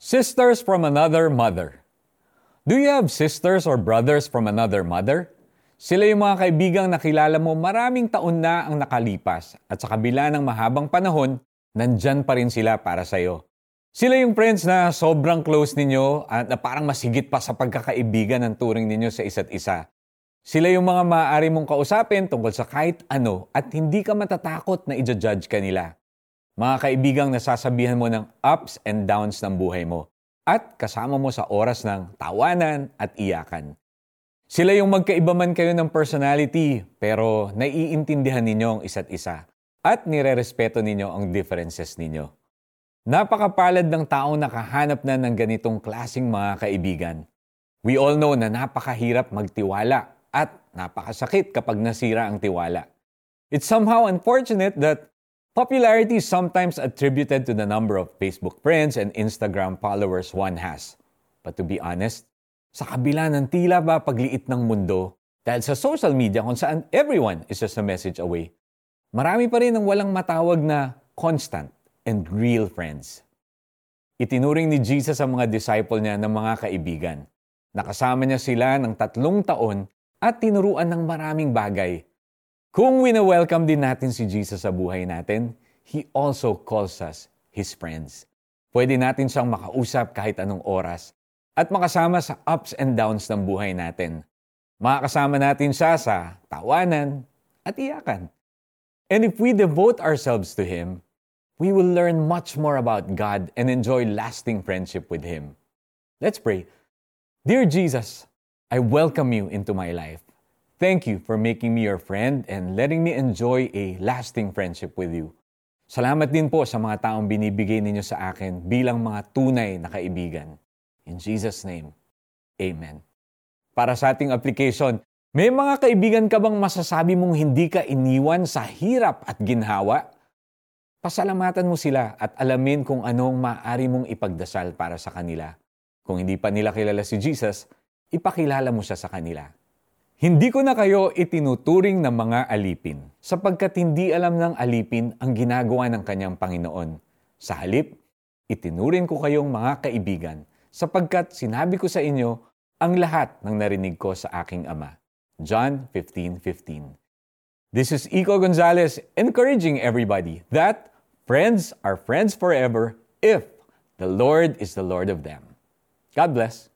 Sisters from another mother. Do you have sisters or brothers from another mother? Sila yung mga kaibigang nakilala mo maraming taon na ang nakalipas at sa kabila ng mahabang panahon, nandyan pa rin sila para sa'yo. Sila yung friends na sobrang close ninyo at na parang masigit pa sa pagkakaibigan ng turing ninyo sa isa't isa. Sila yung mga maaari mong kausapin tungkol sa kahit ano at hindi ka matatakot na i-judge ka nila. Mga kaibigang nasasabihan mo ng ups and downs ng buhay mo at kasama mo sa oras ng tawanan at iyakan. Sila yung magkaiba man kayo ng personality pero naiintindihan ninyo ang isa't isa at nirerespeto ninyo ang differences ninyo. Napakapalad ng taong nakahanap na ng ganitong klasing mga kaibigan. We all know na napakahirap magtiwala at napakasakit kapag nasira ang tiwala. It's somehow unfortunate that Popularity is sometimes attributed to the number of Facebook friends and Instagram followers one has. But to be honest, sa kabila ng tila ba pagliit ng mundo, dahil sa social media kung saan everyone is just a message away, marami pa rin ang walang matawag na constant and real friends. Itinuring ni Jesus ang mga disciple niya ng mga kaibigan. Nakasama niya sila ng tatlong taon at tinuruan ng maraming bagay kung wina-welcome din natin si Jesus sa buhay natin, He also calls us His friends. Pwede natin siyang makausap kahit anong oras at makasama sa ups and downs ng buhay natin. Makakasama natin siya sa tawanan at iyakan. And if we devote ourselves to Him, we will learn much more about God and enjoy lasting friendship with Him. Let's pray. Dear Jesus, I welcome you into my life. Thank you for making me your friend and letting me enjoy a lasting friendship with you. Salamat din po sa mga taong binibigay ninyo sa akin bilang mga tunay na kaibigan. In Jesus' name, Amen. Para sa ating application, may mga kaibigan ka bang masasabi mong hindi ka iniwan sa hirap at ginhawa? Pasalamatan mo sila at alamin kung anong maaari mong ipagdasal para sa kanila. Kung hindi pa nila kilala si Jesus, ipakilala mo siya sa kanila. Hindi ko na kayo itinuturing ng mga alipin, sapagkat hindi alam ng alipin ang ginagawa ng kanyang Panginoon. Sa halip, itinuring ko kayong mga kaibigan, sapagkat sinabi ko sa inyo ang lahat ng narinig ko sa aking Ama. John 15:15. This is Iko Gonzalez encouraging everybody that friends are friends forever if the Lord is the Lord of them. God bless.